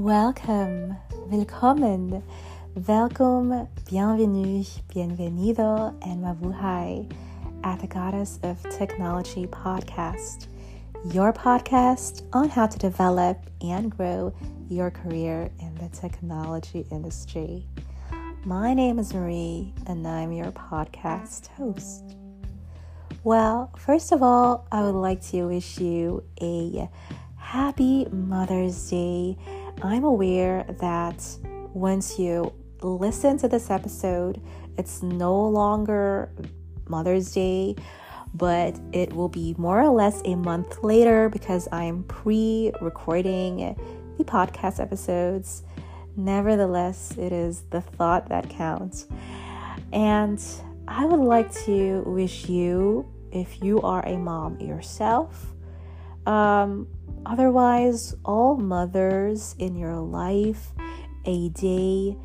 Welcome, willkommen, welcome, bienvenue, bienvenido, and mabuhay at the Goddess of Technology podcast, your podcast on how to develop and grow your career in the technology industry. My name is Marie, and I'm your podcast host. Well, first of all, I would like to wish you a happy Mother's Day I'm aware that once you listen to this episode, it's no longer Mother's Day, but it will be more or less a month later because I'm pre recording the podcast episodes. Nevertheless, it is the thought that counts. And I would like to wish you, if you are a mom yourself, um, Otherwise, all mothers in your life, a day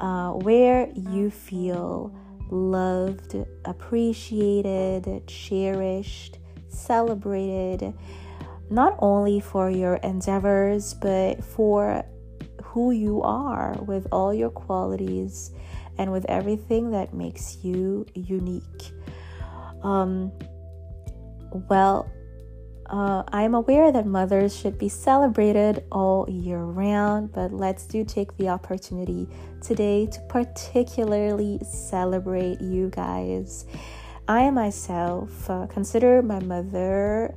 uh, where you feel loved, appreciated, cherished, celebrated, not only for your endeavors, but for who you are with all your qualities and with everything that makes you unique. Um, well, uh, I am aware that mothers should be celebrated all year round, but let's do take the opportunity today to particularly celebrate you guys. I myself uh, consider my mother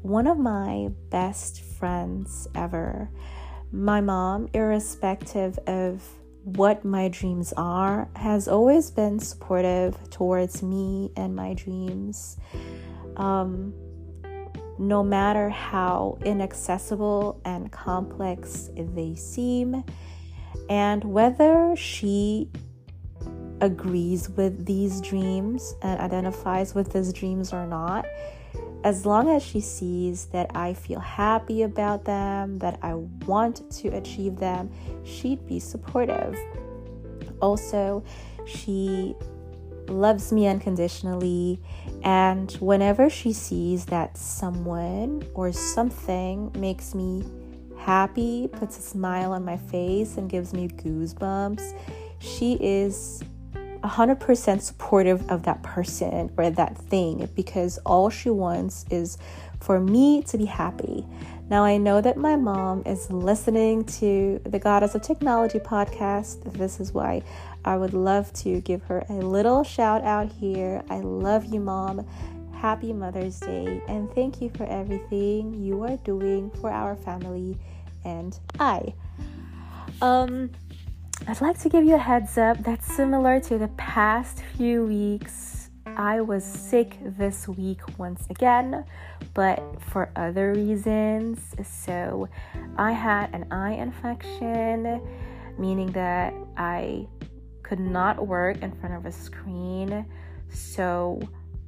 one of my best friends ever. My mom, irrespective of what my dreams are, has always been supportive towards me and my dreams. Um, no matter how inaccessible and complex they seem, and whether she agrees with these dreams and identifies with these dreams or not, as long as she sees that I feel happy about them, that I want to achieve them, she'd be supportive. Also, she loves me unconditionally. And whenever she sees that someone or something makes me happy, puts a smile on my face, and gives me goosebumps, she is 100% supportive of that person or that thing because all she wants is for me to be happy. Now, I know that my mom is listening to the Goddess of Technology podcast. This is why I would love to give her a little shout out here. I love you, Mom. Happy Mother's Day, and thank you for everything you are doing for our family and I. Um, I'd like to give you a heads up that's similar to the past few weeks. I was sick this week once again, but for other reasons. So, I had an eye infection, meaning that I could not work in front of a screen. So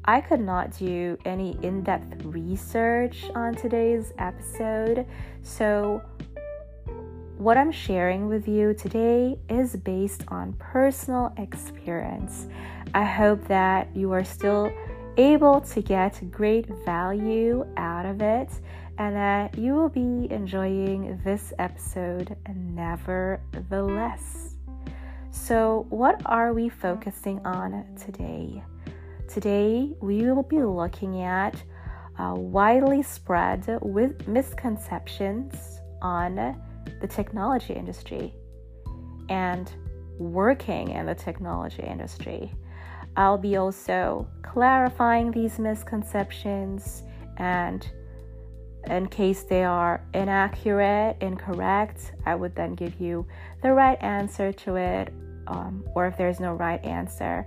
I could not do any in depth research on today's episode. So, what I'm sharing with you today is based on personal experience. I hope that you are still able to get great value out of it and that you will be enjoying this episode nevertheless. So, what are we focusing on today? Today, we will be looking at uh, widely spread with misconceptions on the technology industry and working in the technology industry. I'll be also clarifying these misconceptions and in case they are inaccurate, incorrect, I would then give you the right answer to it um, or if there's no right answer,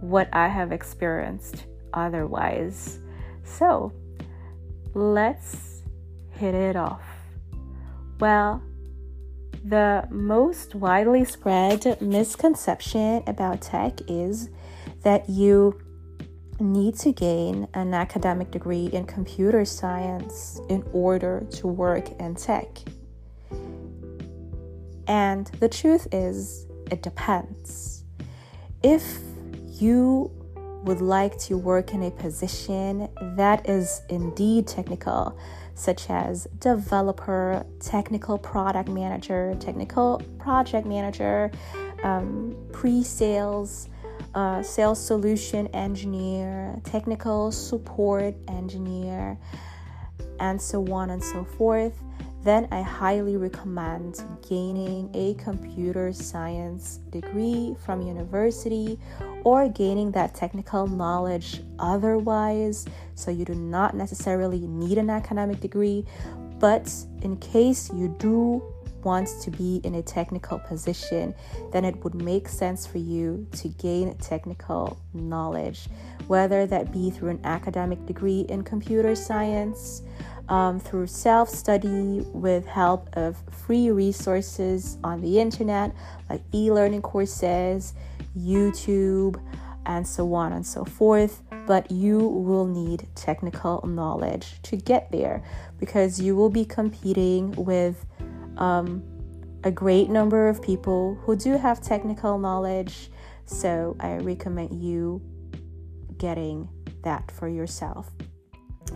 what I have experienced otherwise. So let's hit it off. Well, the most widely spread misconception about tech is that you need to gain an academic degree in computer science in order to work in tech. And the truth is, it depends. If you would like to work in a position that is indeed technical, such as developer, technical product manager, technical project manager, um, pre sales, uh, sales solution engineer, technical support engineer, and so on and so forth, then I highly recommend gaining a computer science degree from university or gaining that technical knowledge otherwise. So you do not necessarily need an academic degree, but in case you do want to be in a technical position, then it would make sense for you to gain technical knowledge, whether that be through an academic degree in computer science um, through self study with help of free resources on the internet like e learning courses, YouTube, and so on and so forth. But you will need technical knowledge to get there because you will be competing with um, a great number of people who do have technical knowledge. So I recommend you getting that for yourself.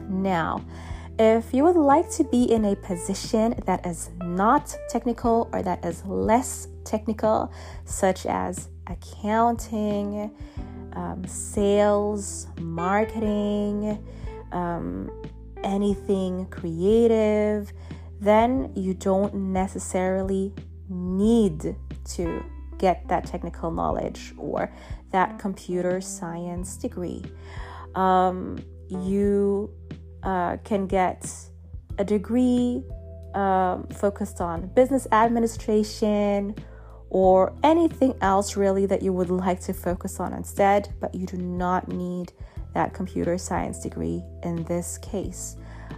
Now, if you would like to be in a position that is not technical or that is less technical, such as accounting, um, sales, marketing, um, anything creative, then you don't necessarily need to get that technical knowledge or that computer science degree. Um, you uh, can get a degree um, focused on business administration or anything else really that you would like to focus on instead, but you do not need that computer science degree in this case.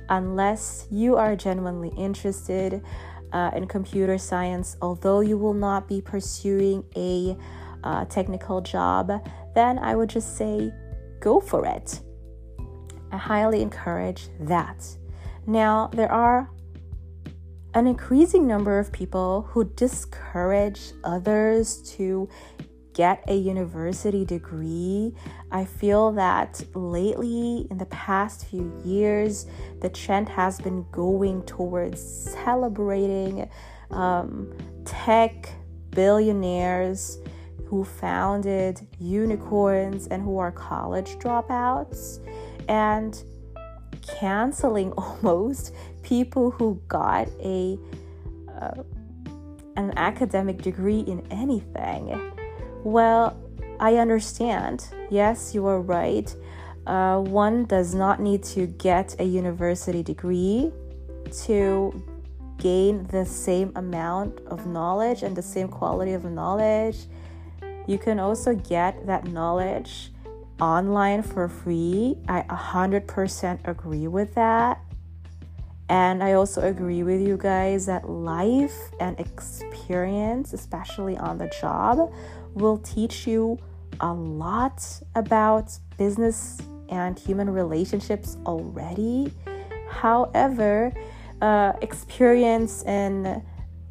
Unless you are genuinely interested uh, in computer science, although you will not be pursuing a uh, technical job, then I would just say go for it. I highly encourage that. Now, there are an increasing number of people who discourage others to get a university degree. I feel that lately, in the past few years, the trend has been going towards celebrating um, tech billionaires who founded unicorns and who are college dropouts and canceling almost people who got a uh, an academic degree in anything. Well, I understand. Yes, you are right. Uh, one does not need to get a university degree to gain the same amount of knowledge and the same quality of knowledge. You can also get that knowledge online for free. I 100% agree with that. And I also agree with you guys that life and experience, especially on the job, will teach you a lot about business and human relationships already. However, uh, experience in,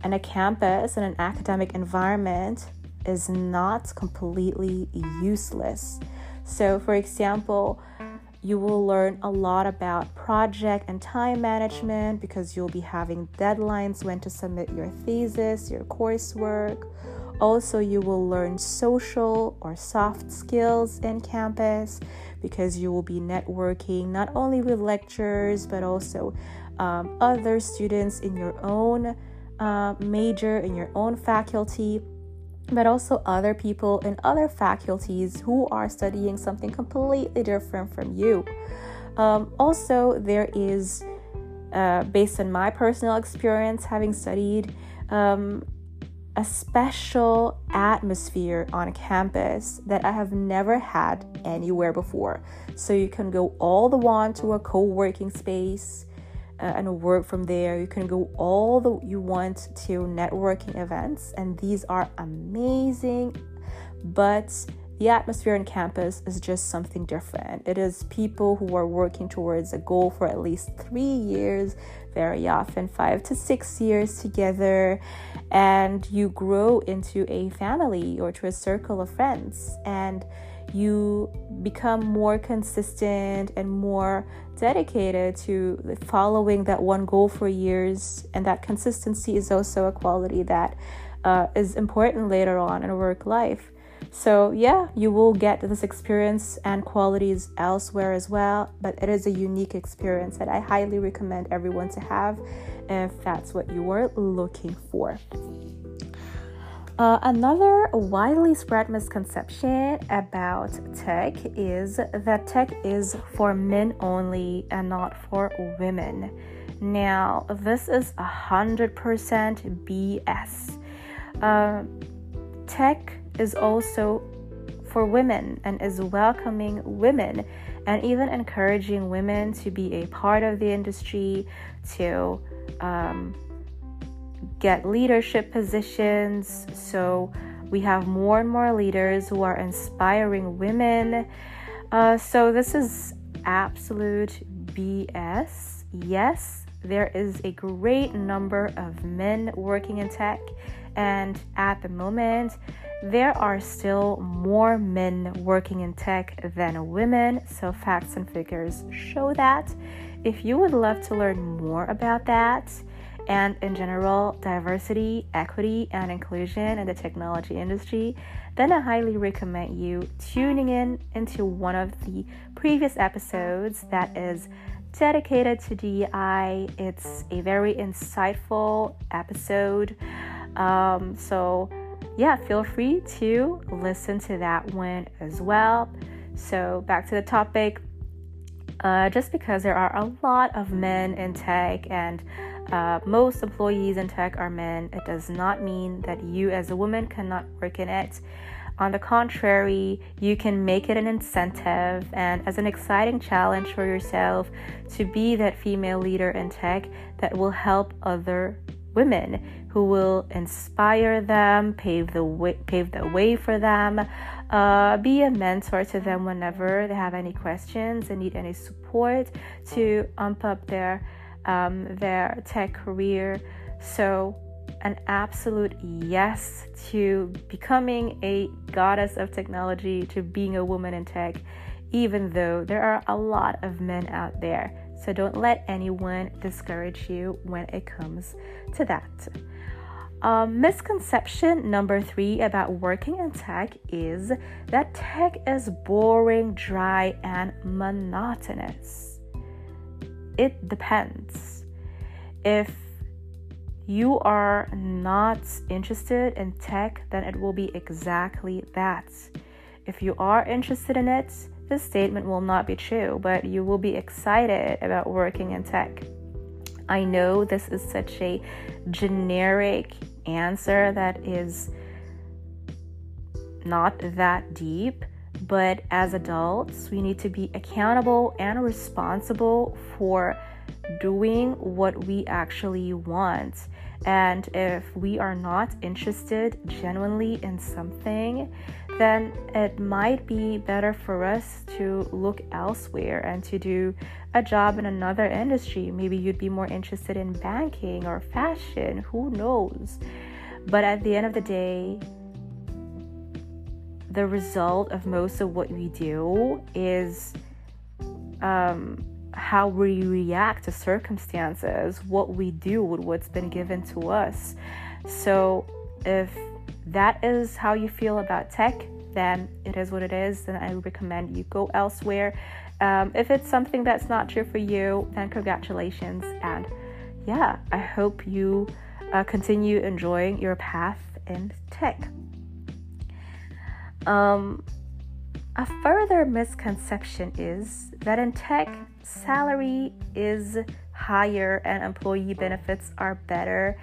in a campus and an academic environment is not completely useless. So, for example, you will learn a lot about project and time management because you'll be having deadlines when to submit your thesis, your coursework. Also, you will learn social or soft skills in campus because you will be networking not only with lecturers but also um, other students in your own uh, major, in your own faculty but also other people in other faculties who are studying something completely different from you. Um, also, there is, uh, based on my personal experience, having studied, um, a special atmosphere on campus that I have never had anywhere before. So you can go all the way to a co working space uh, and work from there. You can go all the you want to networking events, and these are amazing. But the atmosphere on campus is just something different. It is people who are working towards a goal for at least three years, very often five to six years together, and you grow into a family or to a circle of friends. And you become more consistent and more dedicated to following that one goal for years. And that consistency is also a quality that uh, is important later on in work life. So, yeah, you will get this experience and qualities elsewhere as well, but it is a unique experience that I highly recommend everyone to have if that's what you are looking for. Uh, another widely spread misconception about tech is that tech is for men only and not for women. Now, this is 100% BS. Uh, tech is also for women and is welcoming women and even encouraging women to be a part of the industry, to um, get leadership positions. So we have more and more leaders who are inspiring women. Uh, so this is absolute BS. Yes, there is a great number of men working in tech, and at the moment, there are still more men working in tech than women. So, facts and figures show that. If you would love to learn more about that, and in general diversity, equity, and inclusion in the technology industry, then I highly recommend you tuning in into one of the previous episodes that is dedicated to DEI. It's a very insightful episode. Um, so, yeah, feel free to listen to that one as well. So, back to the topic. Uh, just because there are a lot of men in tech and uh, most employees in tech are men, it does not mean that you as a woman cannot work in it. On the contrary, you can make it an incentive and as an exciting challenge for yourself to be that female leader in tech that will help other women who will inspire them, pave the way, pave the way for them, uh, be a mentor to them whenever they have any questions and need any support to ump up their um, their tech career. So, an absolute yes to becoming a goddess of technology, to being a woman in tech, even though there are a lot of men out there. So, don't let anyone discourage you when it comes to that. Um, misconception number three about working in tech is that tech is boring, dry, and monotonous. It depends. If you are not interested in tech, then it will be exactly that. If you are interested in it, this statement will not be true, but you will be excited about working in tech. I know this is such a generic answer that is not that deep, but as adults, we need to be accountable and responsible for doing what we actually want. And if we are not interested genuinely in something, then it might be better for us to look elsewhere and to do a job in another industry. Maybe you'd be more interested in banking or fashion, who knows? But at the end of the day, the result of most of what we do is um, how we react to circumstances, what we do with what's been given to us. So, if that is how you feel about tech, then it is what it is. Then I recommend you go elsewhere. Um, if it's something that's not true for you, then congratulations. And yeah, I hope you uh, continue enjoying your path in tech. Um, a further misconception is that in tech, salary is higher and employee benefits are better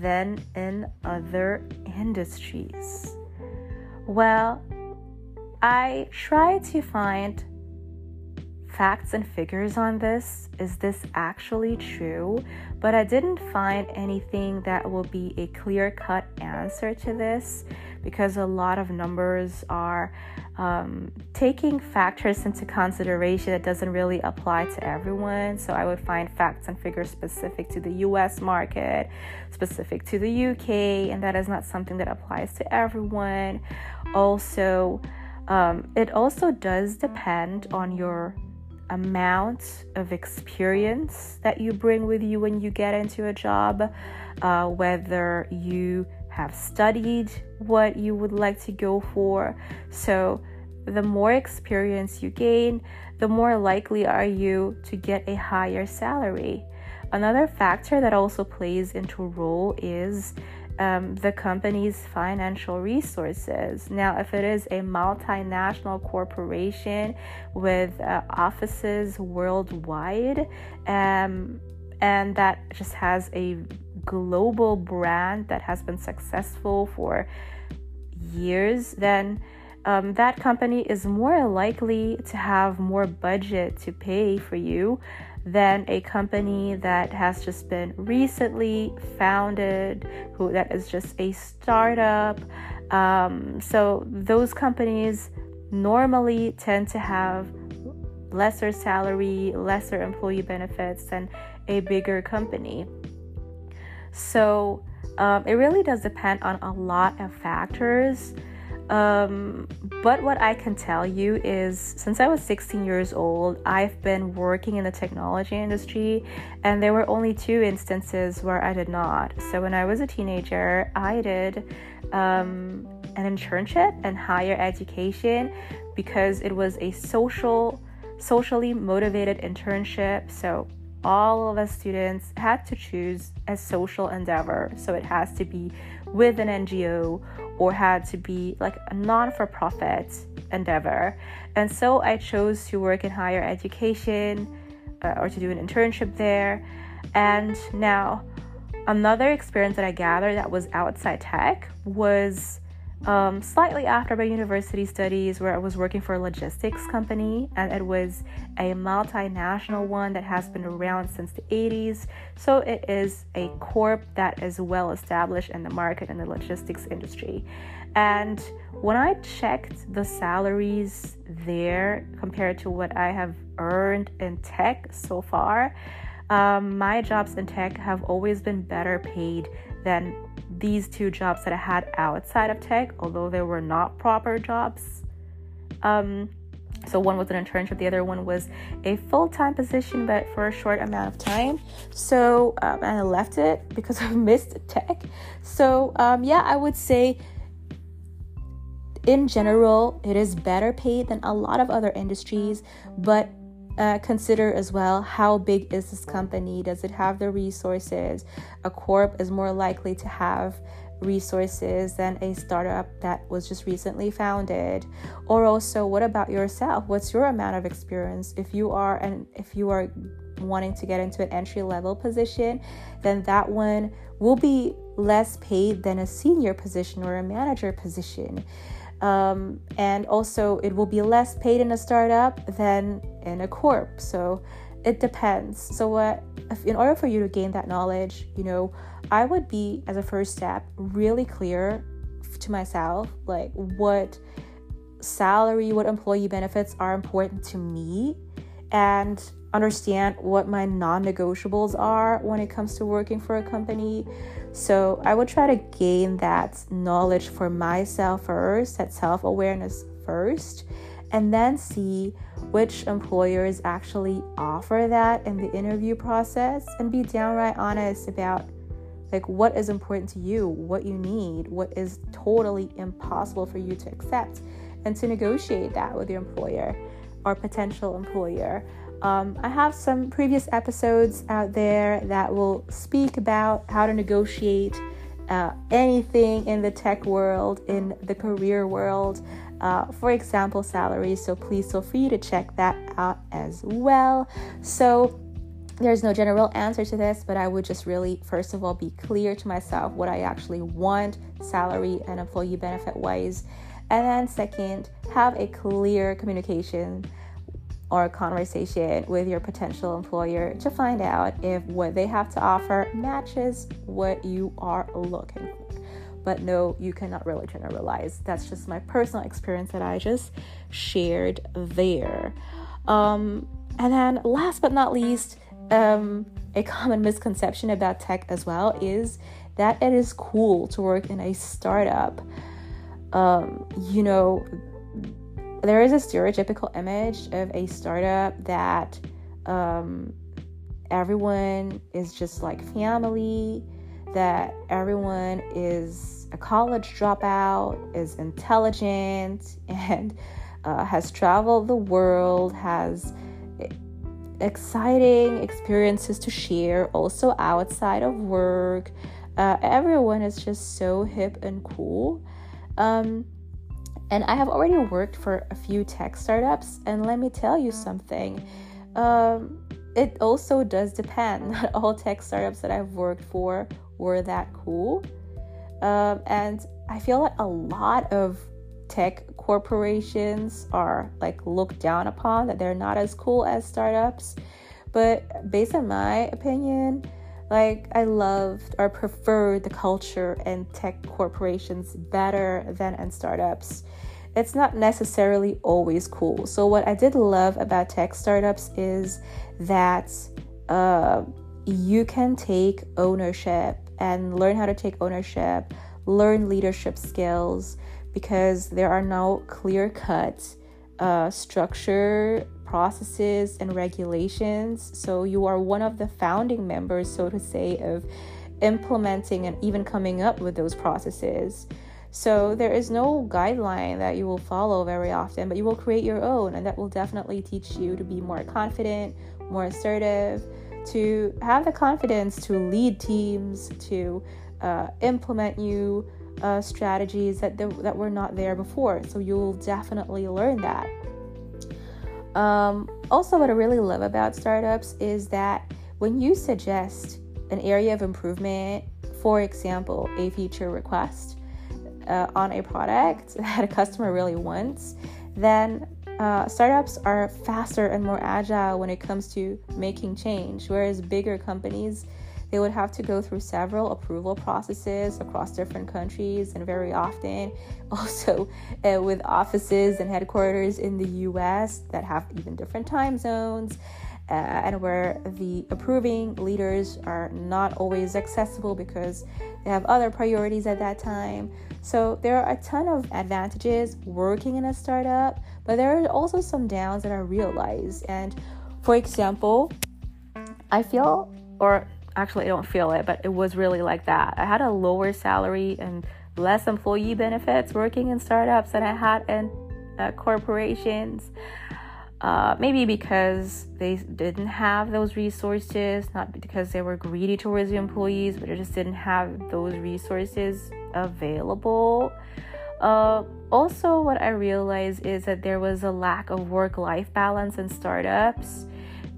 than in other industries. Well, I try to find facts and figures on this. Is this actually true? But I didn't find anything that will be a clear cut answer to this because a lot of numbers are um, taking factors into consideration that doesn't really apply to everyone. So I would find facts and figures specific to the US market, specific to the UK, and that is not something that applies to everyone. Also, Um, it also does depend on your amount of experience that you bring with you when you get into a job, uh, whether you have studied what you would like to go for. So, the more experience you gain, the more likely are you to get a higher salary. Another factor that also plays into role is um, the company's financial resources. Now, if it is a multinational corporation with uh, offices worldwide, um, and that just has a global brand that has been successful for years, then um, that company is more likely to have more budget to pay for you than a company that has just been recently founded, who that is just a startup. Um, so those companies normally tend to have lesser salary, lesser employee benefits than a bigger company. So um, it really does depend on a lot of factors. Um, but what I can tell you is since I was 16 years old, I've been working in the technology industry, and there were only two instances where I did not. So when I was a teenager, I did um, an internship in higher education because it was a social, socially motivated internship. So all of us students had to choose a social endeavor. So it has to be with an NGO or had to be like a non for profit endeavor. And so I chose to work in higher education uh, or to do an internship there. And now, another experience that I gathered that was outside tech was um, slightly after my university studies, where I was working for a logistics company, and it was a multinational one that has been around since the 80s. So it is a corp that is well established in the market in the logistics industry. And when I checked the salaries there compared to what I have earned in tech so far, um, my jobs in tech have always been better paid than these two jobs that I had outside of tech, although they were not proper jobs. Um, so one was an internship, the other one was a full-time position, but for a short amount of time. So um, and I left it because I missed tech. So um, yeah, I would say in general, it is better paid than a lot of other industries, but uh, consider as well how big is this company? Does it have the resources? A corp is more likely to have resources than a startup that was just recently founded or also what about yourself what's your amount of experience if you are and if you are wanting to get into an entry level position then that one will be less paid than a senior position or a manager position um, and also, it will be less paid in a startup than in a corp. So it depends. So, what if, in order for you to gain that knowledge, you know, I would be as a first step really clear to myself, like what salary, what employee benefits are important to me, and understand what my non negotiables are when it comes to working for a company. So I would try to gain that knowledge for myself first, that self awareness first, and then see which employers actually offer that in the interview process and be downright honest about like what is important to you, what you need, what is totally impossible for you to accept, and to negotiate that with your employer or potential employer. Um, I have some previous episodes out there that will speak about how to negotiate uh, anything in the tech world, in the career world, uh, for example, salaries. So please feel free to check that out as well. So there's no general answer to this, but I would just really, first of all, be clear to myself what I actually want, salary and employee benefit wise. And then, second, have a clear communication or a conversation with your potential employer to find out if what they have to offer matches what you are looking for. But no, you cannot really generalize. That's just my personal experience that I just shared there. Um, and then, last but not least, um, a common misconception about tech as well is that it is cool to work in a startup. Um, you know, there is a stereotypical image of a startup that um, everyone is just like family, that everyone is a college dropout, is intelligent, and uh, has traveled the world, has exciting experiences to share also outside of work. Uh, everyone is just so hip and cool. Um, and I have already worked for a few tech startups, and let me tell you something. Um, it also does depend. Not all tech startups that I've worked for were that cool. Um, and I feel like a lot of tech corporations are like looked down upon, that they're not as cool as startups. But based on my opinion, like I loved or preferred the culture in tech corporations better than in startups. It's not necessarily always cool. So what I did love about tech startups is that uh, you can take ownership and learn how to take ownership, learn leadership skills, because there are no clear cut uh, structure, processes, and regulations. So you are one of the founding members, so to say, of implementing and even coming up with those processes. So there is no guideline that you will follow very often, but you will create your own, and that will definitely teach you to be more confident, more assertive, to have the confidence to lead teams, to uh, implement new uh, strategies that that were not there before. So you'll definitely learn that. Um, also, what I really love about startups is that when you suggest an area of improvement, for example, a feature request uh, on a product that a customer really wants, then uh, startups are faster and more agile when it comes to making change, whereas bigger companies they would have to go through several approval processes across different countries and very often also uh, with offices and headquarters in the US that have even different time zones. Uh, and where the approving leaders are not always accessible because they have other priorities at that time. So, there are a ton of advantages working in a startup, but there are also some downs that I realized. And for example, I feel, or actually I don't feel it, but it was really like that. I had a lower salary and less employee benefits working in startups than I had in uh, corporations. Uh, maybe because they didn't have those resources, not because they were greedy towards the employees, but they just didn't have those resources available. Uh, also, what I realized is that there was a lack of work life balance in startups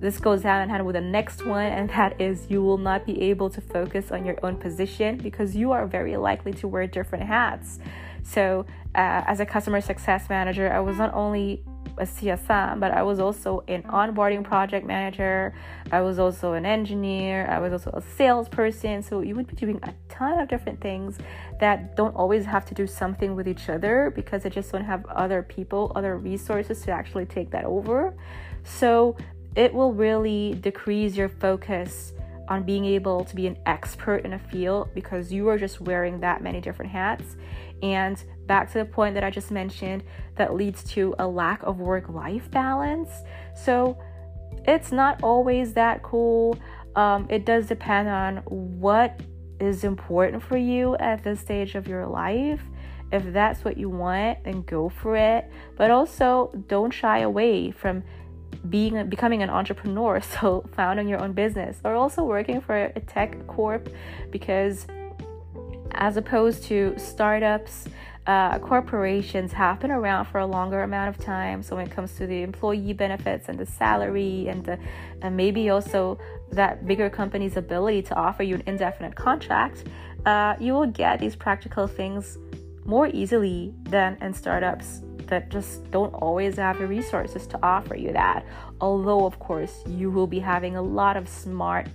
this goes hand in hand with the next one, and that is you will not be able to focus on your own position because you are very likely to wear different hats. So, uh, as a customer success manager, I was not only a CSM, but I was also an onboarding project manager. I was also an engineer. I was also a salesperson. So you would be doing a ton of different things that don't always have to do something with each other because they just don't have other people, other resources to actually take that over. So it will really decrease your focus on being able to be an expert in a field because you are just wearing that many different hats. And back to the point that I just mentioned, that leads to a lack of work life balance. So it's not always that cool. Um, it does depend on what is important for you at this stage of your life. If that's what you want, then go for it. But also, don't shy away from being becoming an entrepreneur so founding your own business or also working for a tech corp because as opposed to startups uh, corporations have been around for a longer amount of time so when it comes to the employee benefits and the salary and, the, and maybe also that bigger company's ability to offer you an indefinite contract uh, you will get these practical things more easily than in startups that just don't always have the resources to offer you that. Although, of course, you will be having a lot of smart,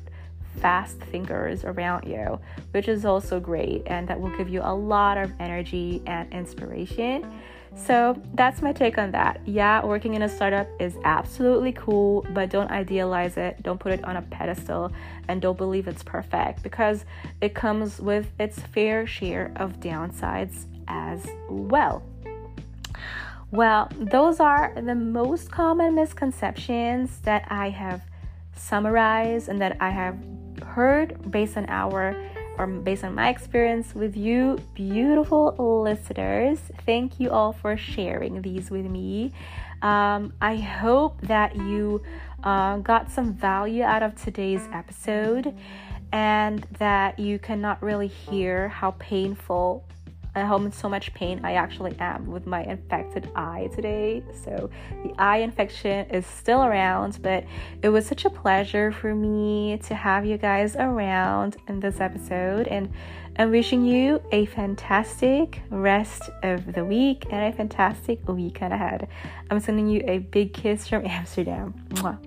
fast thinkers around you, which is also great, and that will give you a lot of energy and inspiration. So that's my take on that. Yeah, working in a startup is absolutely cool, but don't idealize it, don't put it on a pedestal, and don't believe it's perfect because it comes with its fair share of downsides as well. Well, those are the most common misconceptions that I have summarized and that I have heard based on our or based on my experience with you, beautiful listeners. Thank you all for sharing these with me. Um, I hope that you uh, got some value out of today's episode and that you cannot really hear how painful how so much pain I actually am with my infected eye today. So the eye infection is still around, but it was such a pleasure for me to have you guys around in this episode. And I'm wishing you a fantastic rest of the week and a fantastic weekend ahead. I'm sending you a big kiss from Amsterdam. Mwah.